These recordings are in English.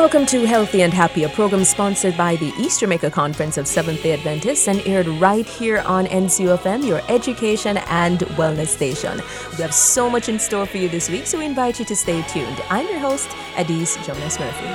Welcome to Healthy and Happy, a program sponsored by the East Jamaica Conference of Seventh day Adventists and aired right here on NCUFM, your education and wellness station. We have so much in store for you this week, so we invite you to stay tuned. I'm your host, Adise Jonas Murphy.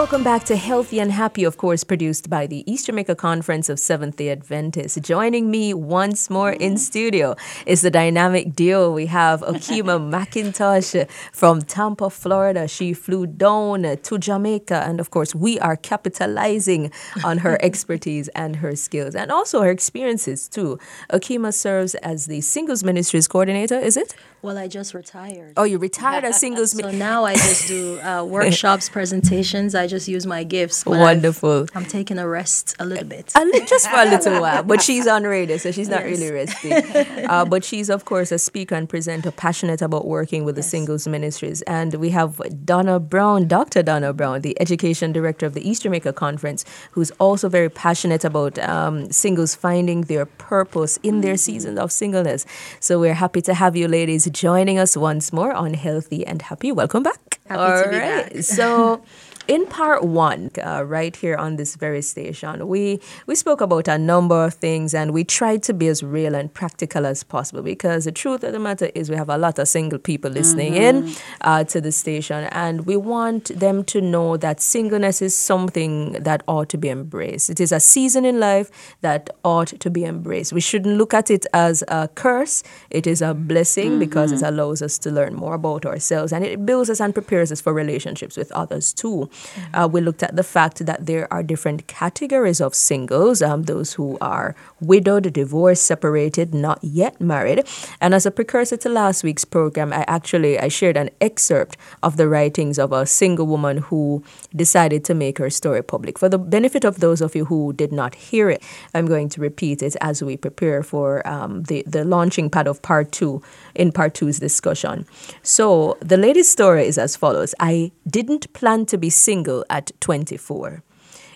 Welcome back to Healthy and Happy, of course, produced by the East Jamaica Conference of Seventh day Adventists. Joining me once more in studio is the dynamic duo. We have Okema McIntosh from Tampa, Florida. She flew down to Jamaica, and of course, we are capitalizing on her expertise and her skills and also her experiences too. Okema serves as the Singles Ministries Coordinator, is it? Well, I just retired. Oh, you retired as Singles So now I just do uh, workshops, presentations. I just use my gifts. Wonderful. I'm taking a rest a little bit. A li- just for a little while. But she's on radio, so she's not Yes. really resting. Uh, but she's, of course, a speaker and presenter, passionate about working with the singles ministries. And we have Donna Brown, Dr. Donna Brown, the education director of the East Jamaica Conference, who's also very passionate about um, singles finding their purpose in their season of singleness. So we're happy to have you ladies joining us once more on Healthy and Happy. Welcome back. Happy to be right. back. So, in part one, uh, right here on this very station, we we spoke about a number of things, and we tried to be as real and practical as possible. Because the truth of the matter is, we have a lot of single people listening in uh, to the station, and we want them to know that singleness is something that ought to be embraced. It is a season in life that ought to be embraced. We shouldn't look at it as a curse. It is a blessing because it allows us to learn more about ourselves, and it builds us and prepares us for relationships with others too. Uh, we looked at the fact that there are different categories of singles um, those who are widowed, divorced, separated, not yet married. And as a precursor to last week's program, I actually I shared an excerpt of the writings of a single woman who decided to make her story public. For the benefit of those of you who did not hear it, I'm going to repeat it as we prepare for um, the, the launching pad of part two in part two's discussion. So the lady's story is as follows I didn't plan to be single at 24.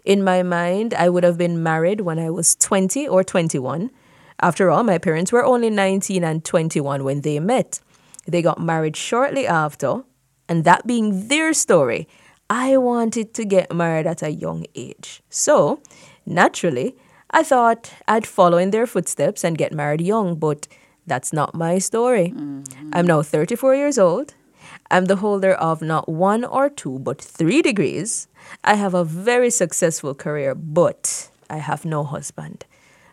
In my mind, I would have been married when I was 20 or 21. After all, my parents were only 19 and 21 when they met. They got married shortly after, and that being their story, I wanted to get married at a young age. So, naturally, I thought I'd follow in their footsteps and get married young, but that's not my story. Mm-hmm. I'm now 34 years old. I'm the holder of not one or two, but three degrees. I have a very successful career, but I have no husband.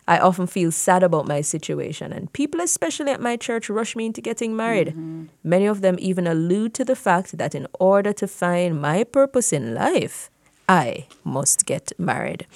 I often feel sad about my situation, and people, especially at my church, rush me into getting married. Mm-hmm. Many of them even allude to the fact that in order to find my purpose in life, I must get married.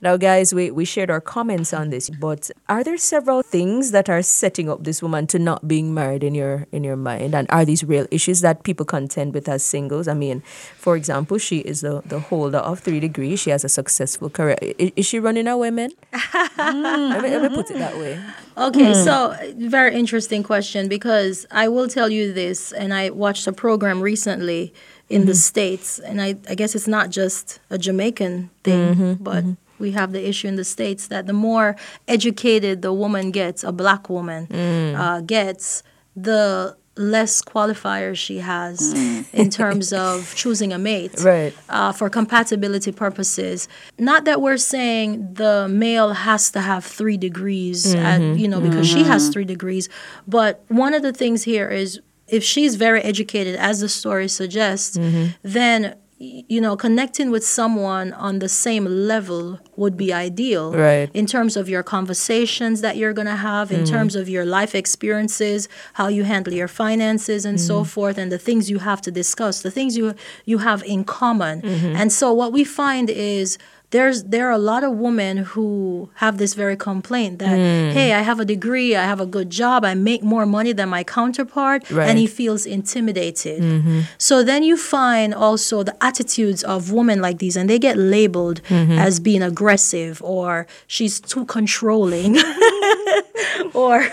Now, guys, we, we shared our comments on this, but are there several things that are setting up this woman to not being married in your in your mind? And are these real issues that people contend with as singles? I mean, for example, she is the, the holder of three degrees. She has a successful career. I- Is, she running away, men? let, me, let me put it that way. Okay, hmm. so very interesting question because I will tell you this, and I watched a program recently in the mm-hmm. States, and I, I guess it's not just a Jamaican thing, mm-hmm. Mm-hmm. but we have the issue in the States that the more educated the woman gets, a black woman mm. uh, gets, the less qualifiers she has mm. in terms of choosing a mate Right. uh, for compatibility purposes. Not that we're saying the male has to have three degrees, at, you know, because she has three degrees. But one of the things here is if she's very educated, as the story suggests, then you know connecting with someone on the same level would be ideal. Right. in terms of your conversations that you're going to have in mm-hmm. terms of your life experiences how you handle your finances and so mm-hmm. forth and the things you have to discuss the things you you have in common. Mm-hmm. And so what we find is there's there are a lot of women who have this very complaint that hmm. hey i have a degree i have a good job i make more money than my counterpart Right. and he feels intimidated. Mm-hmm. So then you find also the attitudes of women like these and they get labeled mm-hmm. as being aggressive or she's too controlling. Or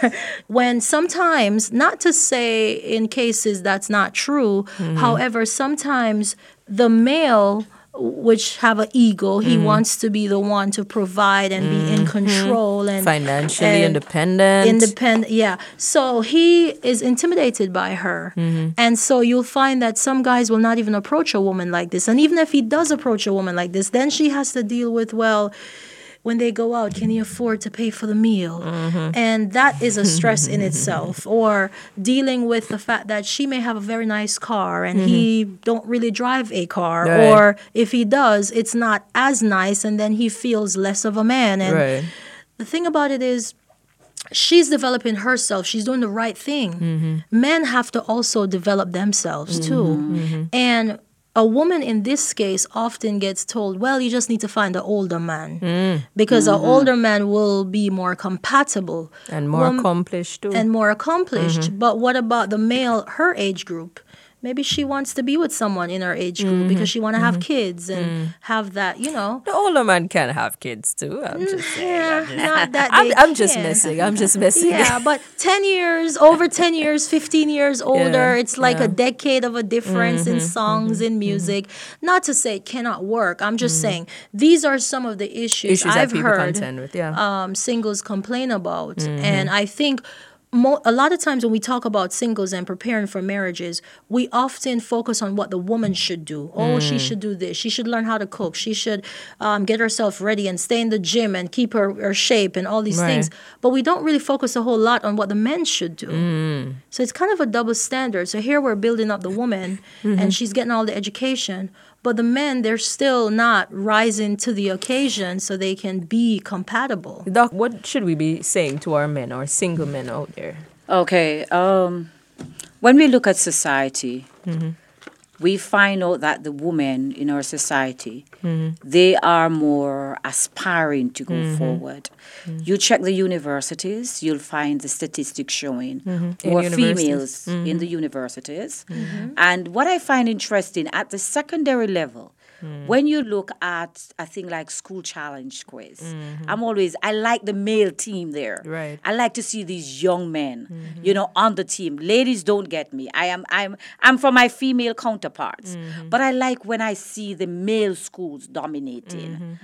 when sometimes not to say in cases that's not true mm-hmm. however sometimes the male which have an ego. He mm-hmm. wants to be the one to provide and be in mm-hmm. control and Financially and independent. Independent, yeah. So he is intimidated by her. Mm-hmm. And so you'll find that some guys will not even approach a woman like this. And even if he does approach a woman like this, then she has to deal with, well, when they go out, can he afford to pay for the meal? And that is a stress in itself. Or dealing with the fact that she may have a very nice car and he don't really drive a car. Right. Or if he does, it's not as nice and then he feels less of a man. And right. the thing about it is she's developing herself she's doing the right thing Mm-hmm. men have to also develop themselves too Mm-hmm. and a woman in this case often gets told well you just need to find an older man Mm. because an older man will be more compatible And more Wom- accomplished too. and more accomplished Mm-hmm. but what about the male her age group maybe she wants to be with someone in her age group Mm-hmm. because she want to have kids and have that you know the older man can have kids too. I'm just saying. yeah, not that I'm, I'm just messing. I'm just messing. Yeah, but 10 years, over 10 years, 15 years older, it's like a yeah. Mm-hmm, decade of a difference in songs, in music. Not to say it cannot work. I'm just saying these are some of the issues, Issues I've heard with. Yeah. um, singles complain about. Mm-hmm. And I think mo- a lot of times when we talk about singles and preparing for marriages, we often focus on what the woman should do. Oh, Mm. she should do this. She should learn how to cook. She should um, get herself ready and stay in the gym and keep her, her shape and all these Right. things. But we don't really focus a whole lot on what the men should do. Mm. So it's kind of a double standard. So here we're building up the woman Mm-hmm. and she's getting all the education. But the men, they're still not rising to the occasion so they can be compatible. Doc, what should we be saying to our men or single men out there? Okay. Um, when we look at society, we find out that the women in our society, mm-hmm. they are more aspiring to go mm-hmm. forward. Mm-hmm. You check the universities, you'll find the statistics showing more universities. females in the universities. And what I find interesting at the secondary level, Mm. when you look at a thing like school challenge quiz, mm-hmm. I'm always I like the male team there. Right. I like to see these young men, mm-hmm. you know, on the team. Ladies don't get me. I am I'm I'm for my female counterparts. Mm-hmm. But I like when I see the male schools dominating.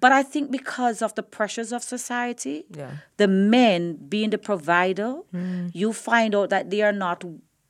But I think because of the pressures of society, Yeah. the men being the provider, mm. you find out that they are not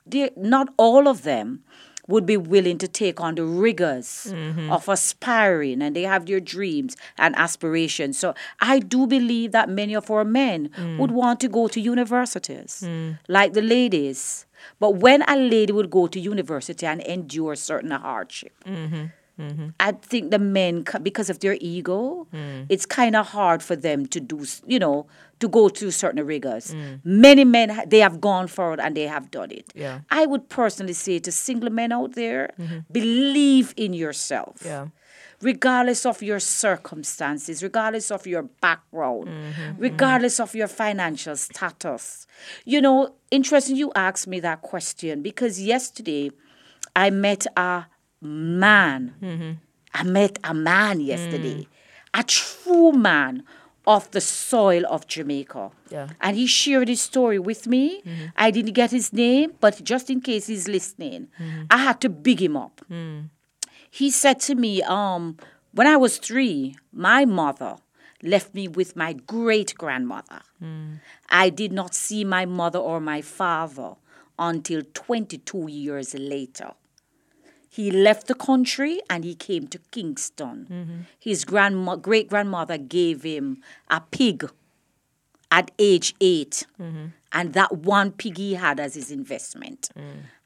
they not all of them would be willing to take on the rigors mm-hmm. of aspiring and they have their dreams and aspirations. So I do believe that many of our men mm. would want to go to universities mm. like the ladies. But when a lady would go to university and endure certain hardship, mm-hmm. Mm-hmm. I think the men, because of their ego, mm. it's kind of hard for them to do, you know, to go through certain rigors. Mm. Many men, they have gone forward and they have done it. Yeah. I would personally say to single men out there, mm-hmm. believe in yourself. Yeah. Regardless of your circumstances, regardless of your background, mm-hmm, regardless of your financial status. You know, interesting you asked me that question because yesterday I met a man. Mm-hmm. I met a man yesterday, a true man of the soil of Jamaica. Yeah. And he shared his story with me. Mm-hmm. I didn't get his name, but just in case he's listening, mm-hmm. I had to big him up. Mm. He said to me, um, when I was three, my mother left me with my great grandmother. Mm. I did not see my mother or my father until 22 years later. He left the country and he came to Kingston. His grandma, great grandmother gave him a pig at age 8 And that one pig he had as his investment.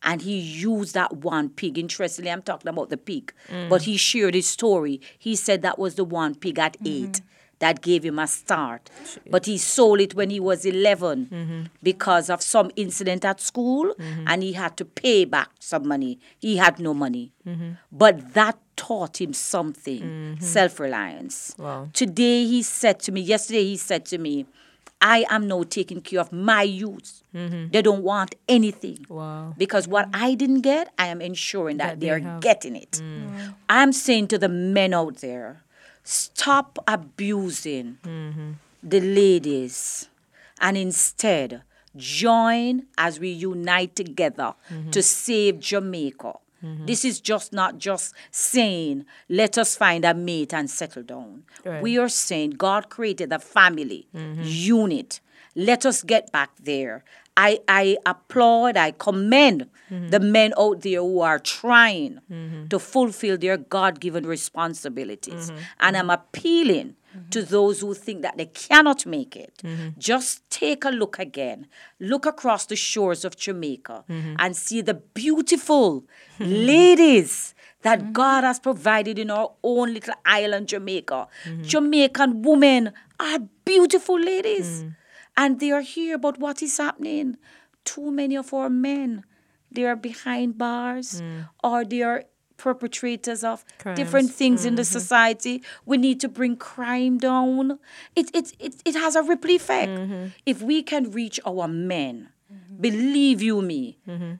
And he used that one pig. Interestingly, I'm talking about the pig. But he shared his story. He said that was the one pig at 8 that gave him a start. But he sold it when he was 11 because of some incident at school and he had to pay back some money. He had no money. But that taught him something self reliance. Wow. Today he said to me, yesterday he said to me, I am now taking care of my youth. They don't want anything. Wow. Because what I didn't get, I am ensuring that, That they they're getting it. Mm. I'm saying to the men out there, stop abusing the ladies and instead join as we unite together to save Jamaica This is just not just saying, let us find a mate and settle down. Right. We are saying God created a family unit. Let us get back there. I, I applaud, I commend mm-hmm. the men out there who are trying mm-hmm. to fulfill their God given responsibilities. Mm-hmm. And I'm appealing to those who think that they cannot make it. Just take a look again. Look across the shores of Jamaica and see the beautiful ladies that God has provided in our own little island, Jamaica. Jamaican women are beautiful ladies. Mm. And they are here, but what is happening? Too many of our men, they are behind bars mm. or they are perpetrators of different Crimes. things in the mm-hmm. society. We need to bring crime down. It, it, it, it has a ripple effect. Mm-hmm. If we can reach our men, mm-hmm. believe you me,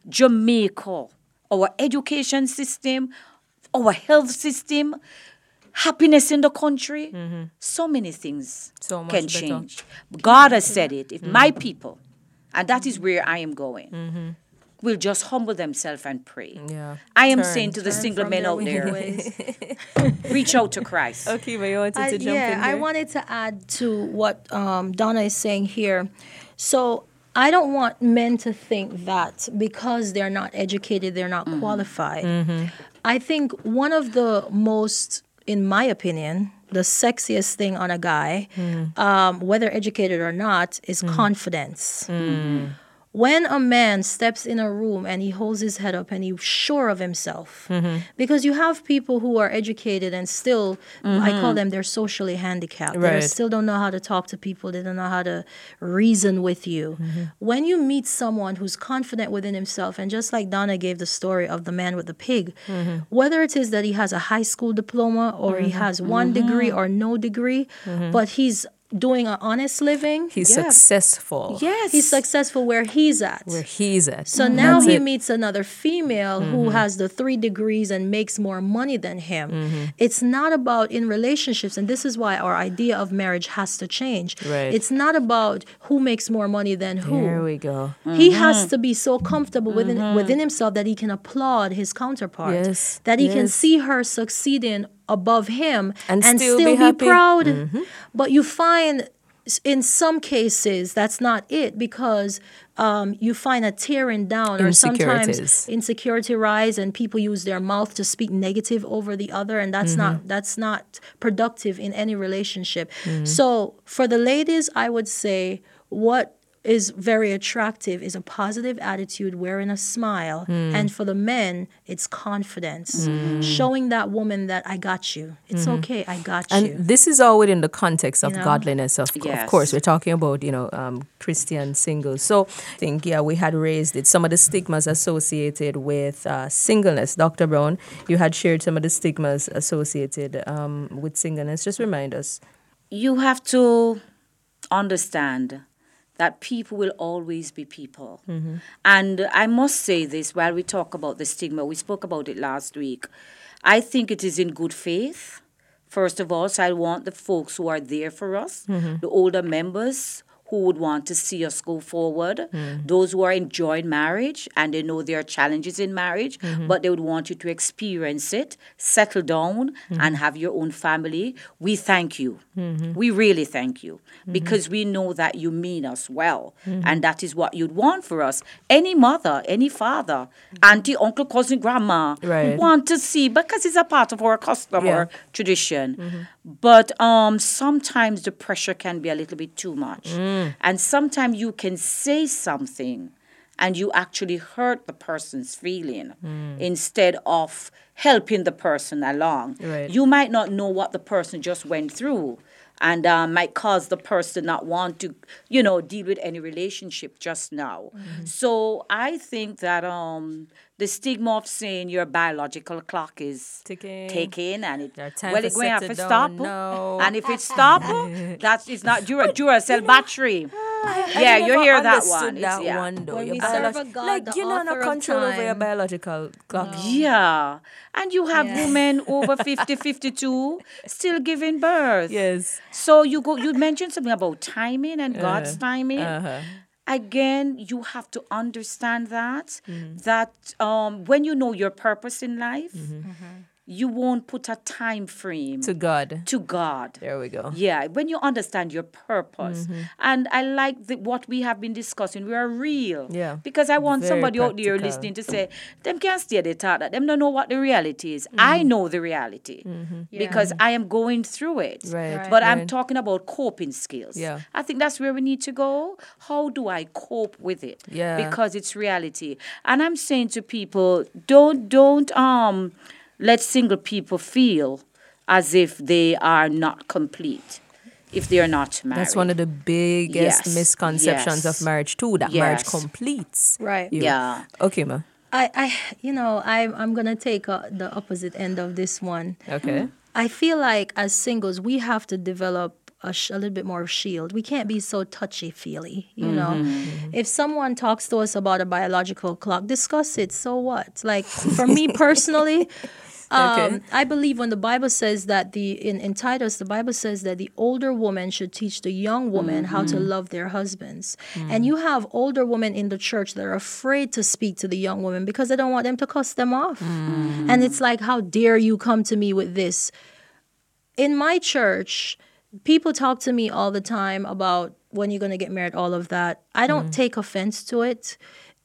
Jamaica, our education system, our health system, happiness in the country, mm-hmm. so many things So much can better. change. God has said it. If mm-hmm. my people, and that is where I am going, mm-hmm. will just humble themselves and pray. Yeah. I am Turn. saying to the single men out there, reach out to Christ. Okay, but you wanted I- to jump yeah, in I wanted to add to what um, Donna is saying here. So I don't want men to think that because they're not educated, they're not qualified. I think one of the most, in my opinion, the sexiest thing on a guy, hmm. um, whether educated or not, is hmm. confidence. Hmm. When a man steps in a room and he holds his head up and he's sure of himself, mm-hmm. because you have people who are educated and still, I call mm-hmm. them, they're socially handicapped. They still don't know how to talk to people, they don't know how to reason with you. Mm-hmm. When you meet someone who's confident within himself, and just like Donna gave the story of the man with the pig, whether it is that he has a high school diploma or he has one degree or no degree, but he's doing an honest living, He's Yeah. successful. Yes. he's successful where he's at. Where he's at. So mm-hmm. now That's he it. meets another female who mm-hmm. has the three degrees and makes more money than him. Mm-hmm. It's not about in relationships, and this is why our idea of marriage has to change. Right. It's not about who makes more money than who. There we go. He has to be so comfortable within within himself that he can applaud his counterpart. Yes, That he can see her succeeding above him And and, still still, be be, proud. Mm-hmm. But you find in some cases that's not it because um, you find a tearing down or sometimes insecurity rise and people use their mouth to speak negative over the other and that's not mm-hmm. that's not productive in any relationship. Mm. So for the ladies i would say what is very attractive is a positive attitude wearing a smile and for the men it's confidence showing that woman that i got you it's okay i got you. And this is all within the context of You know? godliness. Of, of course, we're talking about you know um, Christian singles. So I think yeah, we had raised it. Some of the stigmas associated with uh, singleness. Dr. Brown, you had shared some of the stigmas associated um, with singleness. Just remind us. you have to understand that people will always be people. Mm-hmm. And I must say this while we talk about the stigma, we spoke about it last week. I think it is in good faith. First of all, so I want the folks who are there for us, mm-hmm. the older members who would want to see us go forward, mm. those who are enjoying marriage and they know there are challenges in marriage, mm-hmm. but they would want you to experience it, settle down, mm-hmm. and have your own family. We thank you. Mm-hmm. We really thank you because we know that you mean us well, and that is what you'd want for us. Any mother, any father, auntie, uncle, cousin, grandma Right. want to see because it's a part of our custom, Yeah. our tradition. But um, sometimes the pressure can be a little bit too much. Mm. Mm. And sometimes you can say something and you actually hurt the person's feeling mm. instead of helping the person along. Right. You might not know what the person just went through and um, might cause the person not want to, you know, deal with any relationship just now. So I think that um, the stigma of saying your biological clock is Ticking. ticking and it well it's going to have to stop. now. And if it stop, that's it's not Dura Duracell battery. Yeah, you hear that understood one. It's- That yeah. one though. When Your we serve biolog- a God, like you know, no author of control over your biological clock. Yeah. And you have Yeah. women over 50, 52 still giving birth. Yes. So you go you mentioned something about timing and God's timing. Uh-huh. again you have to understand that Mm-hmm. that um, when you know your purpose in life Mm-hmm. You won't put a time frame To God. to god There we go. yeah when you understand your purpose Mm-hmm. and i like the, what we have been discussing we are real Yeah. because i want Very somebody out there listening to say them can't stay they thought that them don't know what the reality is Mm-hmm. i know the reality because i am going through it Right, Right. but i'm talking about coping skills Yeah. i think that's where we need to go how do i cope with it Yeah. because it's reality and i'm saying to people don't don't um let single people feel as if they are not complete if they are not married That's one of the biggest Yes, misconceptions yes. of marriage too. That marriage completes. Right. you. Yeah. Okay, ma. I, I, you know, I, I'm gonna take uh, the opposite end of this one. Okay. I feel like as singles, we have to develop a, sh- a little bit more of shield. We can't be so touchy feely, you know. If someone talks to us about a biological clock, discuss it. So what? Like for me personally, um, Okay. I believe when the Bible says that the in, in Titus, the Bible says that the older woman should teach the young woman how to mm-hmm. love their husbands. Mm. And you have older women in the church that are afraid to speak to the young women because they don't want them to cuss them off. Mm. And it's like, how dare you come to me with this? in my church, people talk to me all the time about when you're going to get married, all of that. I don't mm. take offense to it.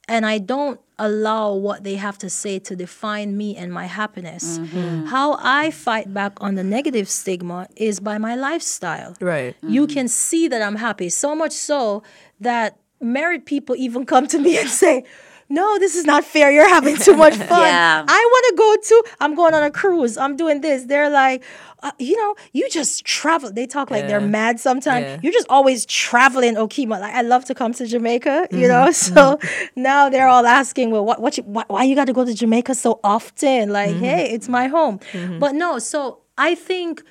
And I don't allow what they have to say to define me and my happiness. Mm-hmm. How I fight back on the negative stigma is by my lifestyle. Right. You mm-hmm. can see that I'm happy, so much so that married people even come to me and say, no, this is not fair. You're having too much fun. Yeah. I want to go to, I'm going on a cruise. I'm doing this. They're like, uh, you know, you just travel. They talk like they're mad sometimes. Yeah. You're just always traveling, Okema. Like, I love to come to Jamaica, Mm-hmm. you know? So now they're all asking, well, what, what you, why, why you got to go to Jamaica so often? Like, Mm-hmm. hey, it's my home. But no, so I think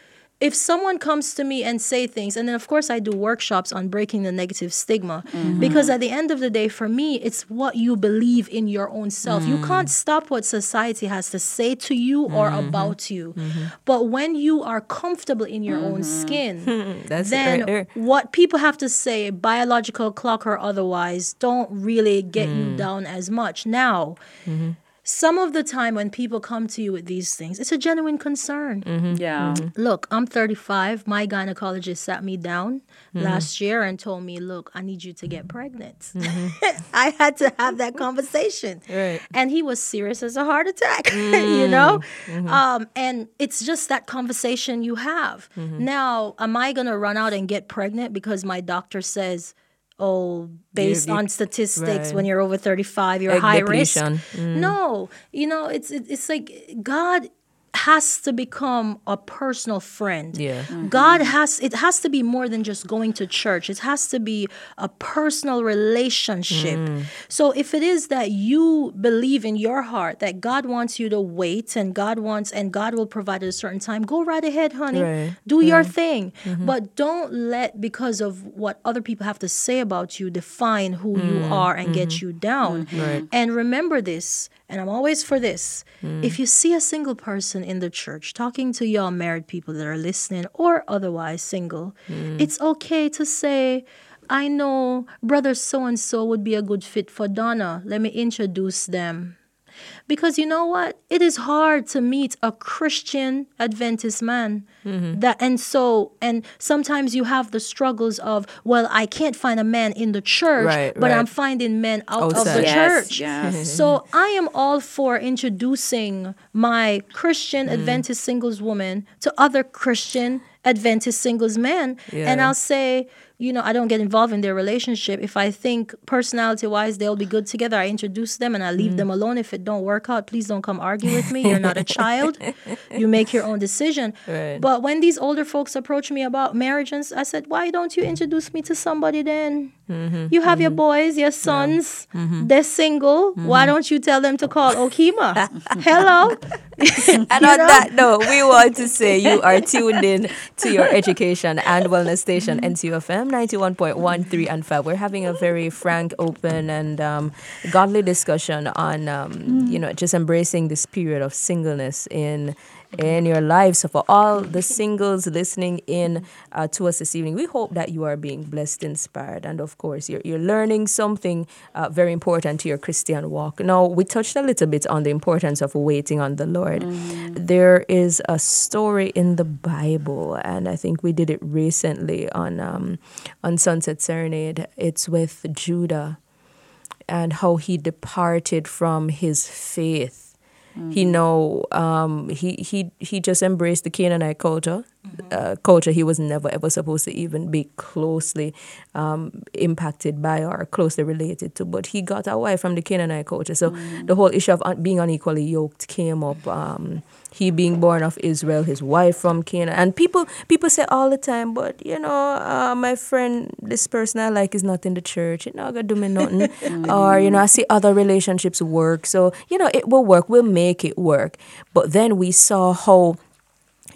if someone comes to me and say things and then of course i do workshops on breaking the negative stigma mm-hmm. because at the end of the day for me it's what you believe in your own self. You mm. can't stop what society has to say to you or mm-hmm. about you. Mm-hmm. But when you are comfortable in your own skin That's then right. Er. What people have to say biological clock or otherwise don't really get you mm. down as much. Now some of the time when people come to you with these things it's a genuine concern mm-hmm. Yeah. Mm-hmm. Look, I'm 35. My gynecologist sat me down mm-hmm. last year and told me, "Look, I need you to get pregnant." I had to have that conversation, Right. and he was serious as a heart attack. you know, um, and it's just that conversation you have. Now, am I gonna run out and get pregnant because my doctor says? Oh, based you- on statistics, right. when you're over 35, you're Egg high risk. depletion. Mm. No, you know, it's it, it's like God has to become a personal friend. Yeah. God has it has to be more than just going to church. It has to be a personal relationship. Mm. So if it is that you believe in your heart that God wants you to wait and God wants and God will provide at a certain time, go right ahead, honey. Right. Do your thing. Mm-hmm. But don't let because of what other people have to say about you define who you Mm. are and Mm-hmm. get you down. And remember this, and I'm always for this. Mm. If you see a single person in the church talking to y'all married people that are listening or otherwise single, Mm. it's okay to say, I know brother so and so would be a good fit for Donna. Let me introduce them. Because you know what? It is hard to meet a Christian Adventist man. Mm-hmm. That and so and sometimes you have the struggles of, well, I can't find a man in the church, Right, but I'm finding men out of Outside. the Yes, church. yes. So I am all for introducing my Christian Adventist singles woman to other Christian Adventist singles men. And I'll say, you know, I don't get involved in their relationship. If I think personality wise they'll be good together, I introduce them and I leave mm. them alone. If it don't work out, please don't come argue with me. You're not a child. You make your own decision. Right. But when these older folks approach me about marriage, and I said, why don't you introduce me to somebody then? Mm-hmm. You have your mm-hmm. boys, your sons, mm-hmm. they're single. Why don't you tell them to call Okema? Hello. And on that note, we want to say you are tuned in to your education and wellness station, NCUFM 91.13 and 5. We're having a very frank, open, and um, godly discussion on, um, you mm. know, just embracing this period of singleness in in your life. So, for all the singles listening in uh, to us this evening, we hope that you are being blessed, inspired, and of course, you're, you're learning something uh, very important to your Christian walk. Now, we touched a little bit on the importance of waiting on the Lord. There is a story in the Bible, and I think we did it recently on um, on Sunset Serenade. It's with Judah and how he departed from his faith. He know um, he he he just embraced the Canaanite culture, uh, culture he was never ever supposed to even be closely um, impacted by or closely related to. But he got away from the Canaanite culture, so the whole issue of un- being unequally yoked came up. Um, he being born of Israel, his wife from Canaan, and people people say all the time, but you know, uh, my friend, this person I like is not in the church. It not gonna do me nothing, or you know, I see other relationships work, so you know, it will work. We'll make it work. But then we saw how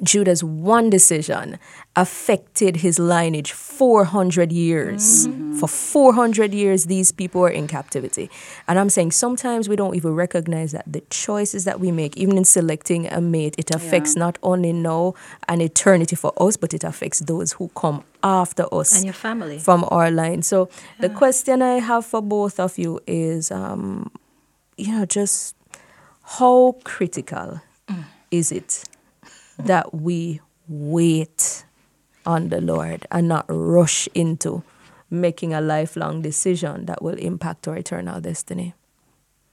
Judah's one decision affected his lineage 400 years. For 400 years, these people were in captivity. And I'm saying sometimes we don't even recognize that the choices that we make, even in selecting a mate, it affects Yeah. not only now and eternity for us, but it affects those who come after us And your family. from our line. So the question I have for both of you is, um, you know, just how critical is it that we wait on the Lord and not rush into making a lifelong decision that will impact our eternal destiny?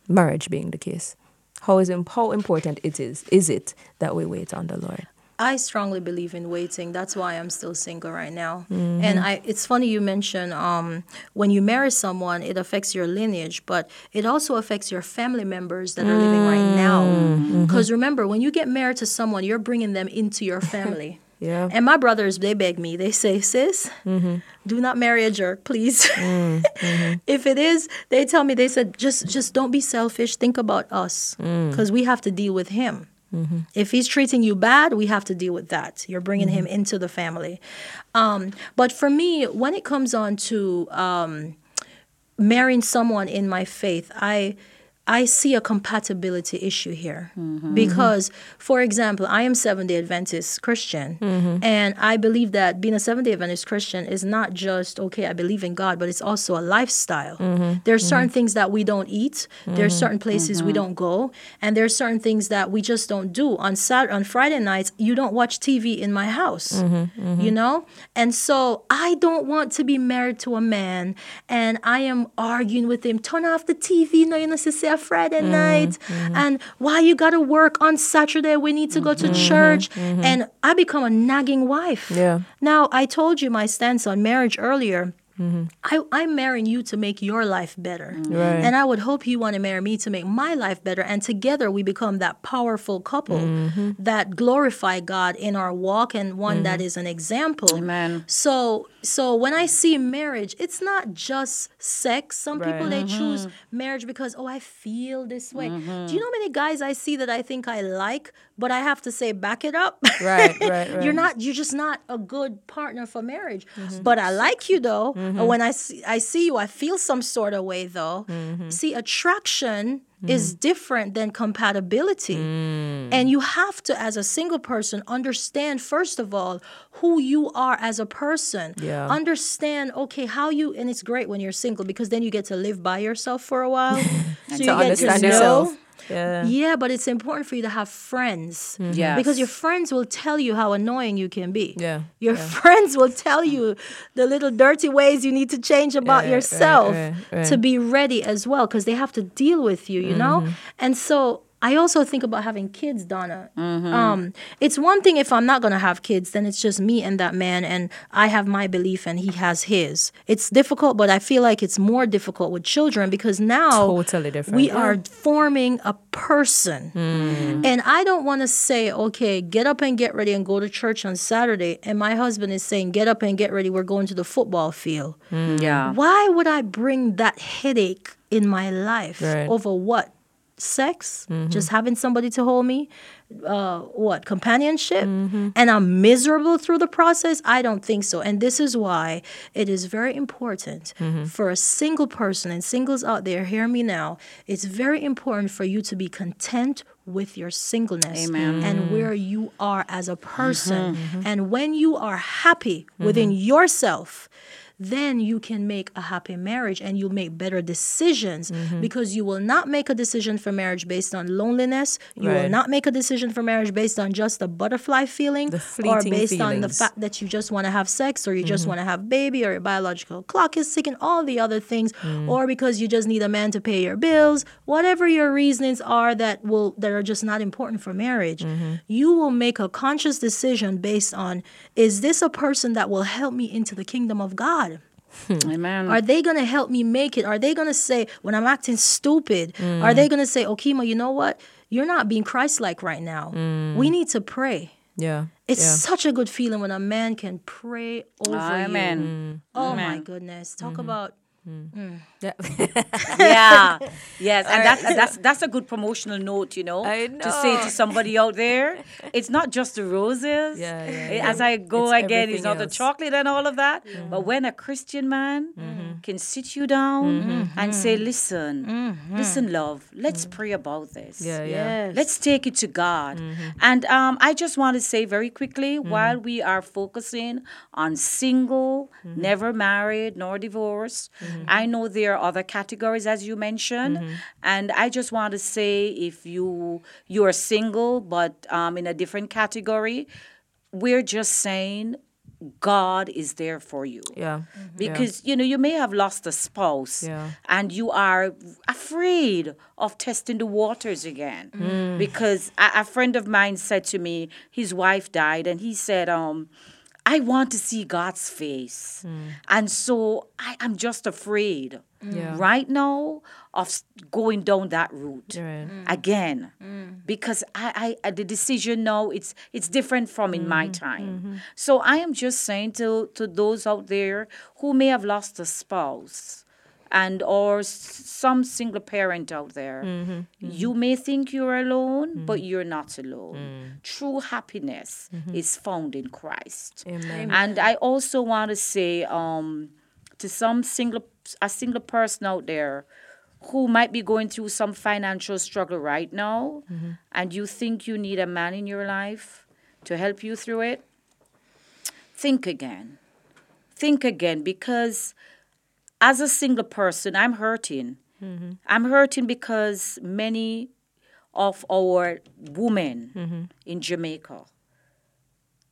Marriage being the case. How is how important it is is it that we wait on the Lord? I strongly believe in waiting. That's why I'm still single right now. Mm-hmm. And I, it's funny you mention um, when you marry someone, it affects your lineage, but it also affects your family members that are living right now. Mm-hmm. Because remember, when you get married to someone, you're bringing them into your family. Yeah. And my brothers, they beg me. They say, "Sis, do not marry a jerk, please." if it is, they tell me. They said, "Just, just don't be selfish. Think about us, because we have to deal with him." If he's treating you bad, we have to deal with that. You're bringing him into the family. Um, but for me, when it comes on to um, marrying someone in my faith, I I see a compatibility issue here mm-hmm. because, for example, I am Seventh Day Adventist Christian, mm-hmm. and I believe that being a Seventh Day Adventist Christian is not just okay. I believe in God, but it's also a lifestyle. Mm-hmm. There are certain things that we don't eat. there are certain places we don't go, and there are certain things that we just don't do. On Sat on Friday nights, you don't watch TV in my house. You know, and so I don't want to be married to a man, and I am arguing with him. Turn off the TV. No, to say a Friday mm-hmm. night, mm-hmm. and why you gotta work on Saturday? We need to go to mm-hmm. church, and I become a nagging wife. Yeah. Now I told you my stance on marriage earlier. I, I'm marrying you to make your life better. Right. And I would hope you want to marry me to make my life better. And together we become that powerful couple that glorify God in our walk and one that is an example. Amen. So so when I see marriage, it's not just sex. Some people they mm-hmm. choose marriage because oh I feel this way. Do you mm-hmm. know how many guys I see that I think I like, but I have to say back it up. Right, right, right. You're not you're just not a good partner for marriage. Mm-hmm. But I like you though. And when I see I see you, I feel some sort of way though. See, attraction is mm-hmm. different than compatibility. Mm. And you have to, as a single person, understand first of all who you are as a person. Yeah. Understand, okay, how you and it's great when you're single because then you get to live by yourself for a while. so to you get understand to know. yourself. Yeah. Yeah, but it's important for you to have friends. Mm-hmm. Yes. Because your friends will tell you how annoying you can be. Yeah, Your friends will tell you the little dirty ways you need to change eh, about Right, right, yourself right, right. to be ready as well because they have to deal with you, you know? Mm-hmm. And so I also think about having kids, Donna. Mm-hmm. Um, it's one thing if I'm not going to have kids, then it's just me and that man, and I have my belief and he has his. It's difficult, but I feel like it's more difficult with children because now Totally different, we yeah. are forming a person. Mm. And I don't want to say, okay, get up and get ready and go to church on Saturday. And my husband is saying, get up and get ready, we're going to the football field. Mm. Yeah. Why would I bring that headache in my life Right. over what? Sex, mm-hmm. just having somebody to hold me, uh, what companionship, mm-hmm. and I'm miserable through the process. I don't think so. And this is why it is very important mm-hmm. for a single person and singles out there. Hear me now. It's very important for you to be content with your singleness Amen. and where you are as a person. And when you are happy within yourself, then you can make a happy marriage and you'll make better decisions because you will not make a decision for marriage based on loneliness. You will not make a decision for marriage based on just a butterfly feeling or based on the fact that you just want to have sex or you just want to have baby or your biological clock is ticking, all the other things, or because you just need a man to pay your bills, whatever your reasonings are that will that are just not important for marriage, you will make a conscious decision based on is this a person that will help me into the kingdom of God? Amen. Are they gonna help me make it? Are they gonna say when I'm acting stupid? Mm. Are they gonna say, Okema, you know what? You're not being Christ-like right now. We need to pray. Yeah. It's Mm. yeah. such a good feeling when a man can pray over Amen. you. Oh my goodness! Talk Mm-hmm. about Mm. Yeah. yeah. Yes and that, that's that's a good promotional note you know I to say to somebody out there it's not just the roses. Yeah, yeah, yeah. as i go It's again it's everything not the chocolate and all of that but when a christian man mm-hmm. can sit you down mm-hmm. and say listen mm-hmm. listen love let's pray about this. Yeah. Yeah. yes. Let's take it to God. And um, I just want to say very quickly while we are focusing on single, never married, nor divorced, I know there are other categories as you mentioned. And I just want to say if you you are single but um, in a different category, we're just saying God is there for you Yeah. because you know you may have lost a spouse Yeah. and you are afraid of testing the waters again Mm. because a, a friend of mine said to me his wife died and he said um I want to see God's face. Hmm. And so I am just afraid Yeah. right now of going down that route Right. Mm. again. Mm. Because I, I the decision now it's it's different from in my mm-hmm. time. Mm-hmm. So i am just saying to to those out there who may have lost a spouse and or s- some single parent out there. Mm-hmm. You may think you're alone mm-hmm. but you're not alone. Mm. True happiness mm-hmm. is found in christ. Amen. and I also want to say um, to some single a single person out there who might be going through some financial struggle right now, and you think you need a man in your life to help you through it, think again. Think again because as a single person, I'm hurting. Mm-hmm. I'm hurting because many of our women mm-hmm. in Jamaica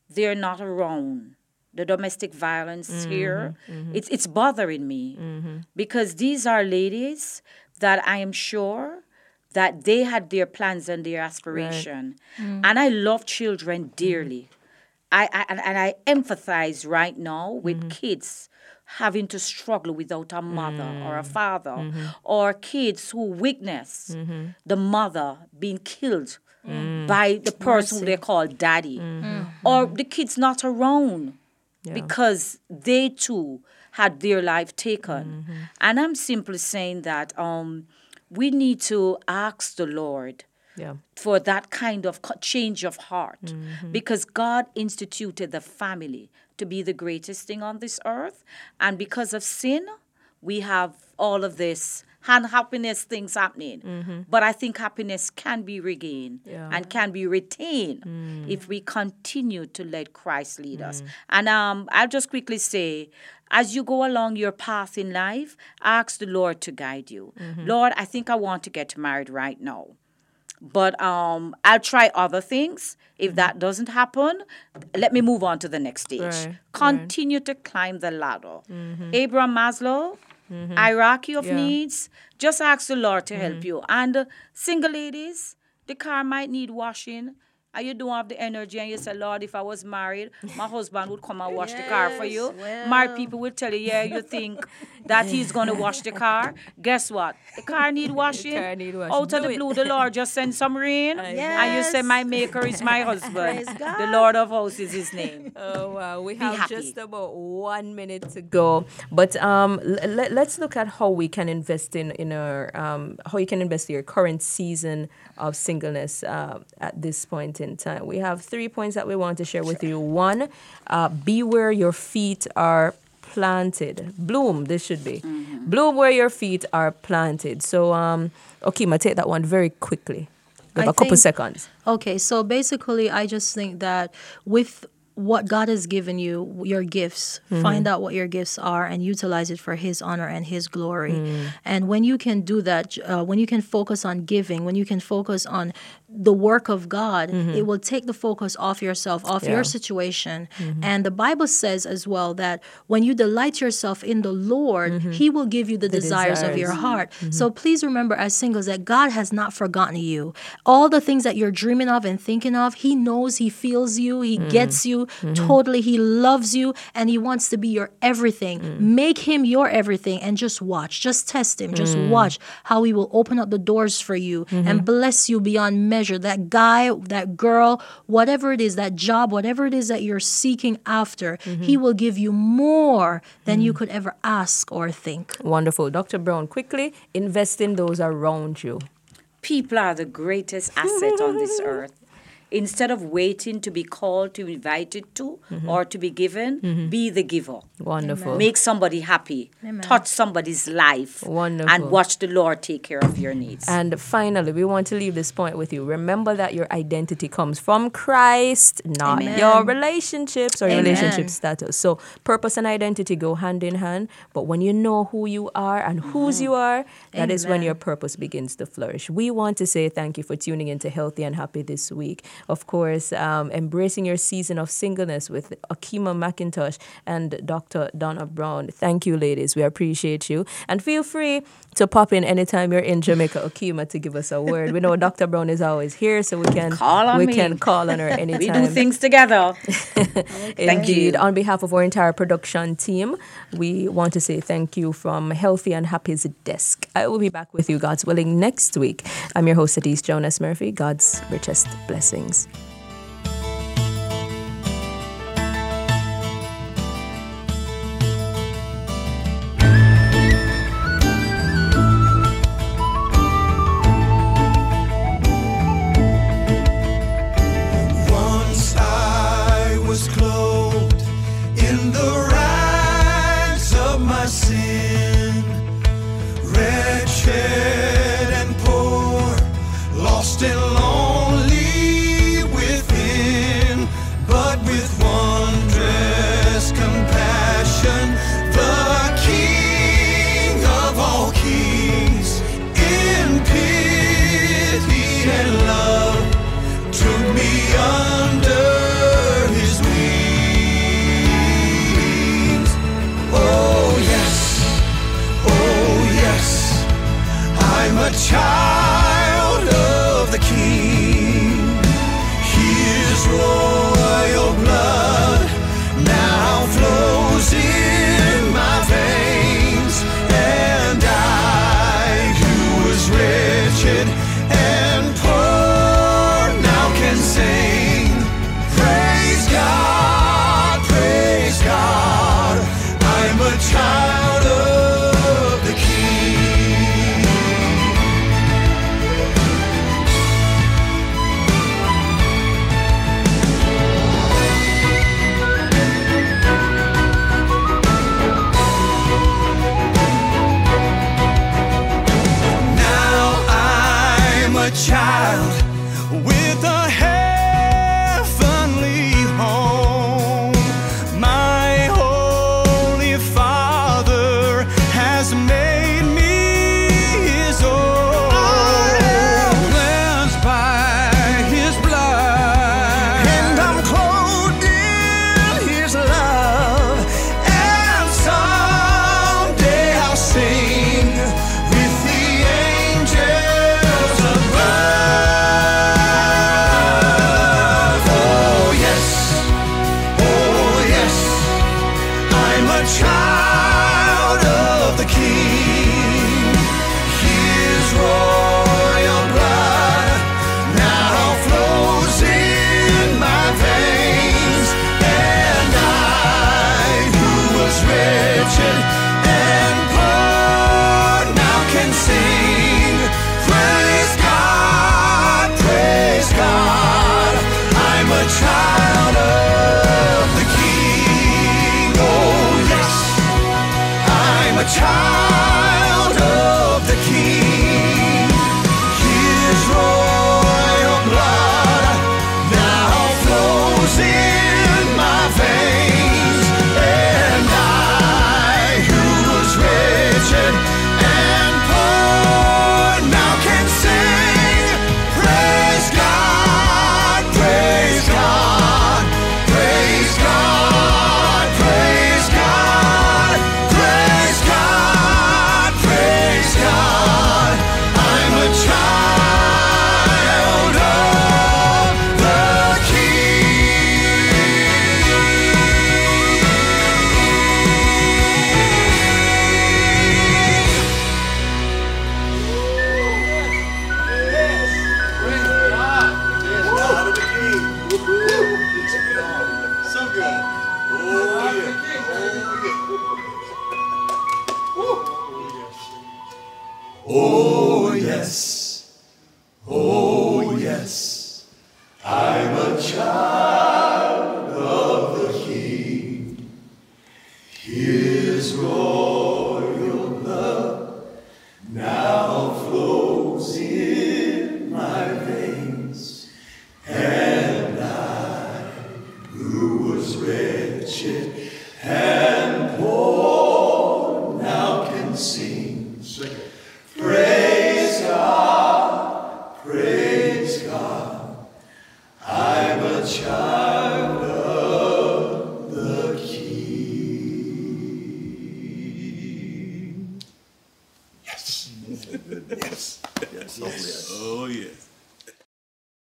they're not around. The domestic violence mm-hmm. here, it's it's bothering me because these are ladies that I am sure that they had their plans and their aspiration, mm. and I love children dearly. I, I and, and I empathize right now with kids having to struggle without a mother or a mm. father, mm-hmm. or kids who witness mm-hmm. the mother being killed mm. by the person who they call daddy, mm-hmm. or the kids not around because they too had their life taken. And I'm simply saying that um, we need to ask the Lord Yeah. for that kind of change of heart because God instituted the family to be the greatest thing on this earth. And because of sin, we have all of this unhappiness things happening. Mm-hmm. But I think happiness can be regained Yeah. and can be retained mm. if we continue to let Christ lead us. Mm. And um, I'll just quickly say, as you go along your path in life, ask the Lord to guide you. Mm-hmm. Lord, I think I want to get married right now but um, I'll try other things. If that doesn't happen, let me move on to the next stage. Right, right. Continue to climb the ladder. Abraham Maslow, hierarchy of Yeah. needs. Just ask the Lord to help you. And uh, single ladies, the car might need washing. And you don't have the energy and you say, Lord, if I was married, my husband would come and wash the car for you. Yes, Married people will tell you, yeah, you think that he's going to wash the car. Guess what? The car need washing. car need washing. Out of the it. blue, the Lord just send some rain. And you say, my maker is my husband. The Lord of hosts is his name. Oh wow, we have just about one minute to go. But um, l- let, let's look at how we can invest in in our um, how you can invest in your current season of singleness uh, at this point in time. We have three points that we want to share with you. One, uh, be where your feet are planted. Bloom. This should be bloom where your feet are planted. So um, Okema, take that one very quickly. I a couple seconds. Okay, so basically, I just think that with what God has given you, your gifts, mm-hmm. find out what your gifts are and utilize it for His honor and His glory. Mm. And when you can do that, uh, when you can focus on giving, when you can focus on the work of God, mm-hmm. it will take the focus off yourself, off Yeah. your situation. Mm-hmm. And the Bible says as well that when you delight yourself in the Lord, He will give you the, desires, of your desires. heart. So please remember, as singles, that God has not forgotten you. All the things that you're dreaming of and thinking of, He knows, He feels you, He mm. gets you Mm-hmm. totally. He loves you, and He wants to be your everything. Mm. Make Him your everything and just watch. Just test Him. Just mm. watch how He will open up the doors for you and mm-hmm. bless you beyond measure. That guy, that girl, whatever it is, that job, whatever it is that you're seeking after, He mm-hmm. will give you more than you mm. could ever ask or think. Wonderful, Dr. Brown. Quickly invest in those around you. People are the greatest asset on this earth. Instead of waiting to be called, to be invited to, mm-hmm. or to be given, mm-hmm. be the giver. Wonderful. Make somebody happy. Touch somebody's life. Wonderful. And watch the Lord take care of your needs. And finally, we want to leave this point with you. Remember that your identity comes from Christ, not Amen. your relationships or your Amen. relationship status. So, purpose and identity go hand in hand. But when you know who you are and whose you are, that is when your purpose begins to flourish. We want to say thank you for tuning into Healthy and Happy this week. Of course, um, embracing your season of singleness with Okema McIntosh and Dr. Donna Brown. Thank you, ladies. We appreciate you. And feel free to pop in anytime you're in Jamaica, Okema, to give us a word. We know Dr. Brown is always here, so we can Call on we me. can call on her anytime. we do things together. Indeed. you. On behalf of our entire production team, we want to say thank you from Healthy and Happy's desk. I will be back with you, God's willing, next week. I'm your host, Adise Jonas Murphy. God's richest blessings.